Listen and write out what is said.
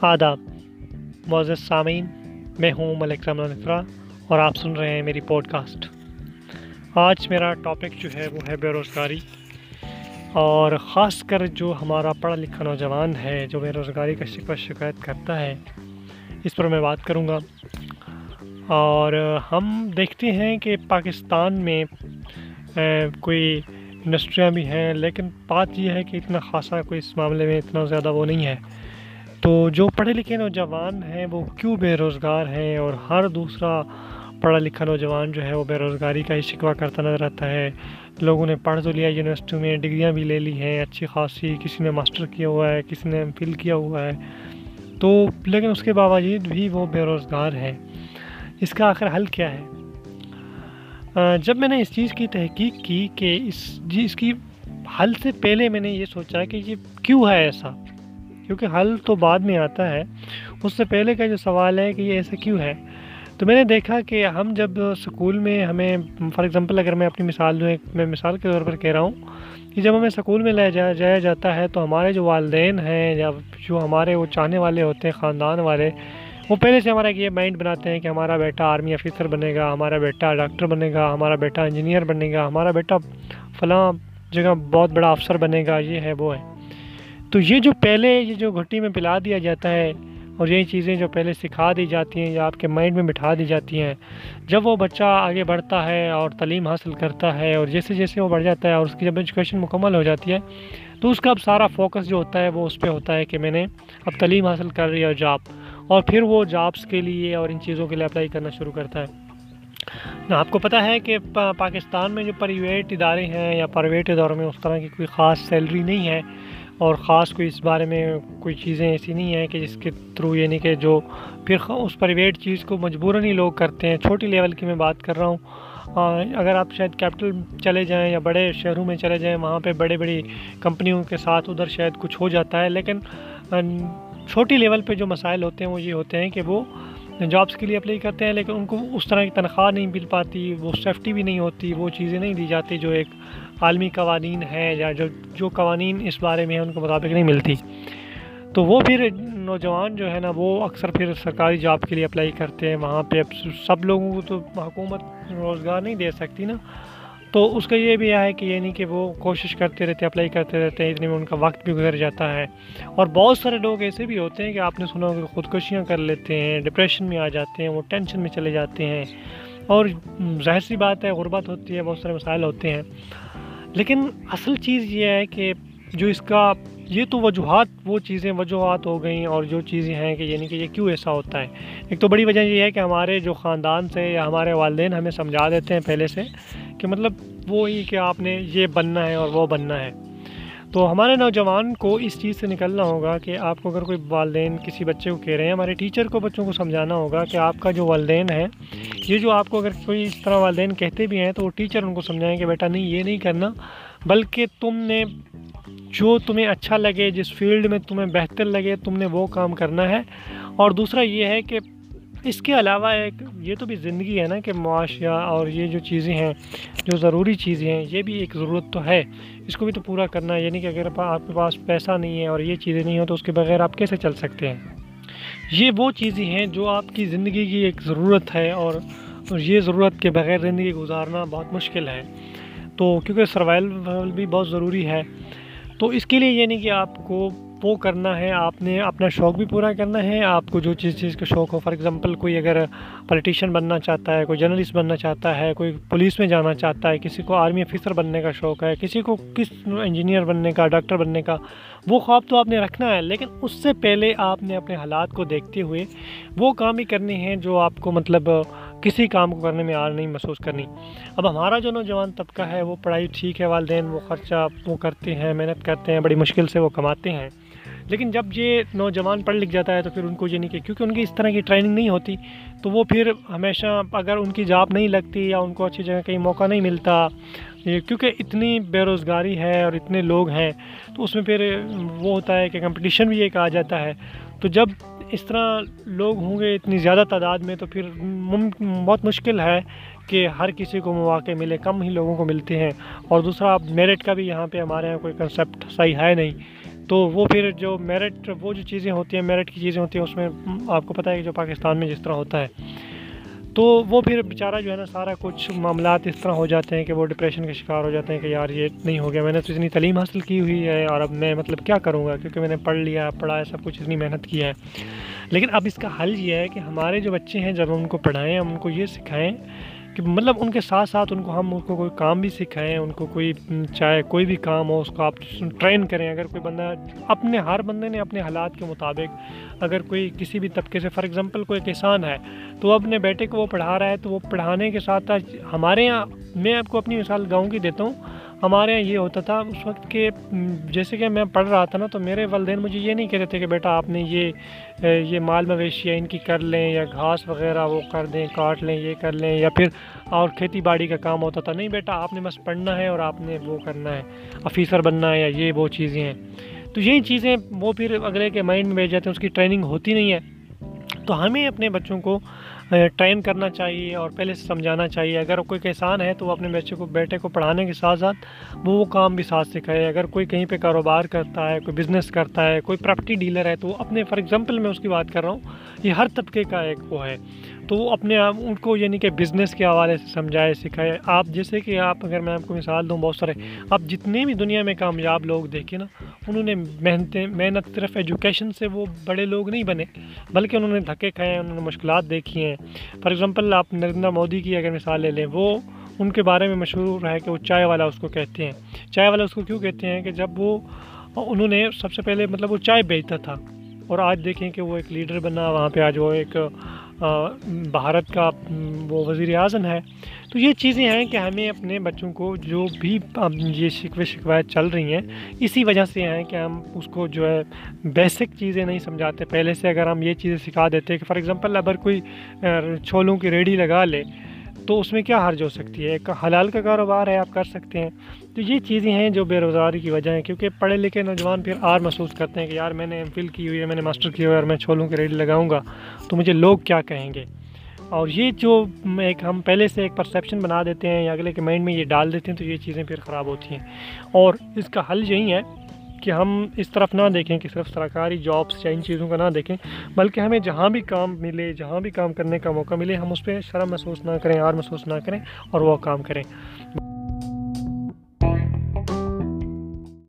آداب۔ معزز سامعین، میں ہوں ملک رحمٰن نفرا اور آپ سن رہے ہیں میری پوڈ کاسٹ آج میرا ٹاپک جو ہے وہ ہے بے روزگاری۔ اور خاص کر جو ہمارا پڑھا لکھا نوجوان ہے، جو بے روزگاری کا شکوہ شکایت کرتا ہے، اس پر میں بات کروں گا۔ اور ہم دیکھتے ہیں کہ پاکستان میں کوئی انڈسٹریاں بھی ہیں، لیکن بات یہ ہے کہ اتنا خاصا کوئی اس معاملے میں اتنا زیادہ وہ نہیں ہے۔ تو جو پڑھے لکھے نوجوان ہیں وہ کیوں بے روزگار ہیں اور ہر دوسرا پڑھا لکھا نوجوان جو ہے وہ بے روزگاری کا ہی شکوہ کرتا نظر آتا ہے۔ لوگوں نے پڑھ تو لیا یونیورسٹی میں، ڈگریاں بھی لے لی ہیں، اچھی خاصی کسی نے ماسٹر کیا ہوا ہے، کسی نے ایم فل کیا ہوا ہے۔ تو لیکن اس کے باوجود بھی وہ بے روزگار ہیں۔ اس کا آخر حل کیا ہے؟ جب میں نے اس چیز کی تحقیق کی کہ اس جی اس کی حل سے پہلے میں نے یہ سوچا کہ یہ کیوں ہے ایسا؟ کیونکہ حل تو بعد میں آتا ہے۔ اس سے پہلے کا جو سوال ہے کہ یہ ایسا کیوں ہے؟ تو میں نے دیکھا کہ ہم جب سکول میں ہمیں، فار ایگزامپل اگر میں اپنی مثال دوں میں مثال کے طور پر کہہ رہا ہوں کہ جب ہمیں سکول میں لے جایا جایا جاتا ہے تو ہمارے جو والدین ہیں یا جو ہمارے وہ چاہنے والے ہوتے ہیں، خاندان والے، وہ پہلے سے ہمارا یہ مائنڈ بناتے ہیں کہ ہمارا بیٹا آرمی آفیسر بنے گا ہمارا بیٹا ڈاکٹر بنے گا ہمارا بیٹا انجینئر بنے گا ہمارا بیٹا فلاں جگہ بہت بڑا افسر بنے گا یہ ہے، وہ ہے۔ تو یہ جو پہلے یہ جو گھٹی میں پلا دیا جاتا ہے اور یہی چیزیں جو پہلے سکھا دی جاتی ہیں یا آپ کے مائنڈ میں بٹھا دی جاتی ہیں، جب وہ بچہ آگے بڑھتا ہے اور تعلیم حاصل کرتا ہے اور جیسے جیسے وہ بڑھ جاتا ہے اور اس کی جب ایجوکیشن مکمل ہو جاتی ہے، تو اس کا اب سارا فوکس جو ہوتا ہے وہ اس پہ ہوتا ہے کہ میں نے اب تعلیم حاصل کر رہی ہے جاب اور پھر وہ جابس کے لیے اور ان چیزوں کے لیے اپلائی کرنا شروع کرتا ہے۔ آپ کو پتہ ہے کہ پاکستان میں جو پرائیویٹ ادارے ہیں یا پرائیویٹ اداروں میں اس طرح کی کوئی خاص سیلری نہیں ہے اور خاص کوئی اس بارے میں کوئی چیزیں ایسی نہیں ہیں کہ جس کے تھرو یعنی کہ جو پھر اس پرائیویٹ چیز کو مجبوراً ہی لوگ کرتے ہیں۔ چھوٹی لیول کی میں بات کر رہا ہوں۔ اگر آپ شاید کیپٹل چلے جائیں یا بڑے شہروں میں چلے جائیں، وہاں پہ بڑے بڑی کمپنیوں کے ساتھ ادھر شاید کچھ ہو جاتا ہے، لیکن چھوٹی لیول پہ جو مسائل ہوتے ہیں، وہ یہ ہوتے ہیں کہ وہ جابس کے لیے اپلائی کرتے ہیں، لیکن ان کو اس طرح کی تنخواہ نہیں مل پاتی، وہ سیفٹی بھی نہیں ہوتی، وہ چیزیں نہیں دی جاتی جو ایک عالمی قوانین ہیں یا جو جو قوانین اس بارے میں ہیں، ان کے مطابق نہیں ملتی۔ تو وہ پھر نوجوان جو ہے نا، وہ اکثر پھر سرکاری جاب کے لیے اپلائی کرتے ہیں۔ وہاں پہ سب لوگوں کو تو حکومت روزگار نہیں دے سکتی نا۔ تو اس کا یہ بھی ہے کہ یہ نہیں کہ وہ کوشش کرتے رہتے، اپلائی کرتے رہتے ہیں، اتنے میں ان کا وقت بھی گزر جاتا ہے۔ اور بہت سارے لوگ ایسے بھی ہوتے ہیں کہ آپ نے سنا کہ خودکشیاں کر لیتے ہیں ڈپریشن میں آ جاتے ہیں، وہ ٹینشن میں چلے جاتے ہیں۔ اور ظاہر سی بات ہے، غربت ہوتی ہے، بہت سارے مسائل ہوتے ہیں۔ لیکن اصل چیز یہ ہے کہ جو اس کا یہ تو وجوہات، وہ چیزیں وجوہات ہو گئیں اور جو چیزیں ہیں کہ یعنی کہ یہ کیوں ایسا ہوتا ہے؟ ایک تو بڑی وجہ یہ ہے کہ ہمارے جو خاندان سے یا ہمارے والدین ہمیں سمجھا دیتے ہیں پہلے سے کہ مطلب وہی کہ آپ نے یہ بننا ہے اور وہ بننا ہے۔ تو ہمارے نوجوان کو اس چیز سے نکلنا ہوگا کہ آپ کو اگر کوئی والدین کسی بچے کو کہہ رہے ہیں، ہمارے ٹیچر کو بچوں کو سمجھانا ہوگا کہ آپ کا جو والدین ہے یہ جو آپ کو اگر کوئی اس طرح والدین کہتے بھی ہیں تو وہ ٹیچر ان کو سمجھائیں کہ بیٹا نہیں، یہ نہیں کرنا، بلکہ تم نے جو تمہیں اچھا لگے، جس فیلڈ میں تمہیں بہتر لگے، تم نے وہ کام کرنا ہے۔ اور دوسرا یہ ہے کہ اس کے علاوہ ایک، یہ تو بھی زندگی ہے نا کہ معاشیہ اور یہ جو چیزیں ہیں، جو ضروری چیزیں ہیں، یہ بھی ایک ضرورت تو ہے۔ اس کو بھی تو پورا کرنا ہے یعنی کہ اگر آپ کے پاس پیسہ نہیں ہے اور یہ چیزیں نہیں ہوں تو اس کے بغیر آپ کیسے چل سکتے ہیں؟ یہ وہ چیزیں ہیں جو آپ کی زندگی کی ایک ضرورت ہے اور یہ ضرورت کے بغیر زندگی گزارنا بہت مشکل ہے۔ تو کیونکہ سروائول بھی بہت ضروری ہے، تو اس کے لیے یہ نہیں کہ آپ کو وہ کرنا ہے، آپ نے اپنا شوق بھی پورا کرنا ہے، آپ کو جو چیز چیز کا شوق ہو فار ایگزامپل کوئی اگر پولیٹیشین بننا چاہتا ہے، کوئی جرنلسٹ بننا چاہتا ہے، کوئی پولیس میں جانا چاہتا ہے، کسی کو آرمی آفیسر بننے کا شوق ہے، کسی کو کس انجینئر بننے کا ڈاکٹر بننے کا، وہ خواب تو آپ نے رکھنا ہے، لیکن اس سے پہلے آپ نے اپنے حالات کو دیکھتے ہوئے وہ کام ہی کرنے ہیں جو آپ کو مطلب کسی کام کو کرنے میں آر نہیں محسوس کرنی۔ اب ہمارا جو نوجوان طبقہ ہے، وہ پڑھائی ٹھیک ہے، والدین وہ خرچہ وہ کرتے ہیں، محنت کرتے ہیں، بڑی مشکل سے وہ کماتے ہیں۔ لیکن جب یہ نوجوان پڑھ لکھ جاتا ہے تو پھر ان کو یہ نہیں کہ کیونکہ ان کی اس طرح کی ٹریننگ نہیں ہوتی، تو وہ پھر ہمیشہ اگر ان کی جاب نہیں لگتی یا ان کو اچھی جگہ کہیں موقع نہیں ملتا کیونکہ اتنی بے روزگاری ہے اور اتنے لوگ ہیں، تو اس میں پھر وہ ہوتا ہے کہ کمپٹیشن بھی ایک آ جاتا ہے۔ تو جب اس طرح لوگ ہوں گے اتنی زیادہ تعداد میں، تو پھر بہت مشکل ہے کہ ہر کسی کو مواقع ملے، کم ہی لوگوں کو ملتے ہیں۔ اور دوسرا میرٹ کا بھی یہاں پہ ہمارے یہاں کوئی کنسیپٹ صحیح ہے نہیں۔ تو وہ پھر جو میرٹ، وہ جو چیزیں ہوتی ہیں، میرٹ کی چیزیں ہوتی ہیں، اس میں آپ کو پتہ ہے کہ جو پاکستان میں جس طرح ہوتا ہے۔ تو وہ پھر بیچارہ جو ہے نا، سارا کچھ معاملات اس طرح ہو جاتے ہیں کہ وہ ڈپریشن کے شکار ہو جاتے ہیں کہ یار یہ نہیں ہو گیا۔ میں نے تو اتنی تعلیم حاصل کی ہوئی ہے اور اب میں مطلب کیا کروں گا؟ کیونکہ میں نے پڑھ لیا، پڑھا ہے، سب کچھ، اتنی محنت کی ہے۔ لیکن اب اس کا حل یہ ہے کہ ہمارے جو بچے ہیں، جب ہم ان کو پڑھائیں، ہم ان کو یہ سکھائیں کہ مطلب ان کے ساتھ ساتھ ان کو ہم ان کو کوئی کام بھی سکھائیں، ان کو کوئی چاہے کوئی بھی کام ہو، اس کو آپ ٹرین کریں۔ اگر کوئی بندہ اپنے، ہر بندے نے اپنے حالات کے مطابق اگر کوئی کسی بھی طبقے سے فار ایگزامپل کوئی کسان ہے تو وہ اپنے بیٹے کو وہ پڑھا رہا ہے تو وہ پڑھانے کے ساتھ ساتھ ہمارے یہاں میں آپ کو اپنی مثال گاؤں کی دیتا ہوں۔ ہمارے یہاں یہ ہوتا تھا اس وقت کہ جیسے کہ میں پڑھ رہا تھا نا، تو میرے والدین مجھے یہ نہیں کہتے تھے کہ بیٹا آپ نے یہ یہ مال مویشی ان کی کر لیں یا گھاس وغیرہ وہ کر دیں، کاٹ لیں، یہ کر لیں یا پھر اور کھیتی باڑی کا کام ہوتا تھا۔ نہیں بیٹا، آپ نے بس پڑھنا ہے اور آپ نے وہ کرنا ہے، آفیسر بننا ہے یا یہ وہ چیزیں ہیں۔ تو یہی چیزیں وہ پھر اگلے کے مائنڈ میں بھیج جاتے ہیں، اس کی ٹریننگ ہوتی نہیں ہے۔ تو ہمیں اپنے بچوں کو ٹرین کرنا چاہیے اور پہلے سے سمجھانا چاہیے۔ اگر کوئی کسان ہے تو وہ اپنے بچے کو، بیٹے کو پڑھانے کے ساتھ ساتھ وہ وہ کام بھی ساتھ سکھائے اگر کوئی کہیں پہ کاروبار کرتا ہے، کوئی بزنس کرتا ہے، کوئی پراپرٹی ڈیلر ہے تو وہ اپنے فار ایگزامپل میں اس کی بات کر رہا ہوں یہ ہر طبقے کا ایک وہ ہے۔ تو وہ اپنے آپ ان کو یعنی کہ بزنس کے حوالے سے سمجھائے، سکھائے۔ آپ جیسے کہ آپ، اگر میں آپ کو مثال دوں بہت سارے، آپ جتنے بھی دنیا میں کامیاب لوگ دیکھیں نا، انہوں نے محنتیں، محنت صرف ایجوکیشن سے وہ بڑے لوگ نہیں بنے، بلکہ انہوں نے دھکے کھائے ہیں، انہوں نے مشکلات دیکھی ہیں۔ فار ایگزامپل آپ نریندر مودی کی اگر مثال لے لیں، وہ ان کے بارے میں مشہور ہے کہ وہ چائے والا اس کو کہتے ہیں۔ چائے والا اس کو کیوں کہتے ہیں کہ جب وہ، انہوں نے سب سے پہلے مطلب وہ چائے بیچتا تھا۔ اور آج دیکھیں کہ وہ ایک لیڈر بنا، وہاں پہ آج وہ ایک بھارت کا، وہ وزیر اعظم ہے۔ تو یہ چیزیں ہیں کہ ہمیں اپنے بچوں کو جو بھی یہ شکوے، شکوایت چل رہی ہیں، اسی وجہ سے ہیں کہ ہم اس کو جو ہے بیسک چیزیں نہیں سمجھاتے۔ پہلے سے اگر ہم یہ چیزیں سکھا دیتے کہ فار ایگزامپل اگر کوئی چھولوں کی ریڈی لگا لے تو اس میں کیا حرج ہو سکتی ہے؟ ایک حلال کا کاروبار ہے، آپ کر سکتے ہیں۔ تو یہ چیزیں ہیں جو بے روزگاری کی وجہ ہیں، کیونکہ پڑھے لکھے نوجوان پھر آر محسوس کرتے ہیں کہ یار میں نے ایم فل کی ہوئی ہے، میں نے ماسٹر کیا ہوا ہے اور میں چھولوں کی ریڈی لگاؤں گا۔ تو مجھے لوگ کیا کہیں گے؟ اور یہ جو ایک ہم پہلے سے ایک پرسیپشن بنا دیتے ہیں یا اگلے کے مائنڈ میں یہ ڈال دیتے ہیں، تو یہ چیزیں پھر خراب ہوتی ہیں۔ اور اس کا حل یہی ہے کہ ہم اس طرف نہ دیکھیں، کہ صرف سرکاری جابس یا ان چیزوں کا نہ دیکھیں، بلکہ ہمیں جہاں بھی کام ملے، جہاں بھی کام کرنے کا موقع ملے، ہم اس پہ شرم محسوس نہ کریں اور محسوس نہ کریں اور وہ کام کریں۔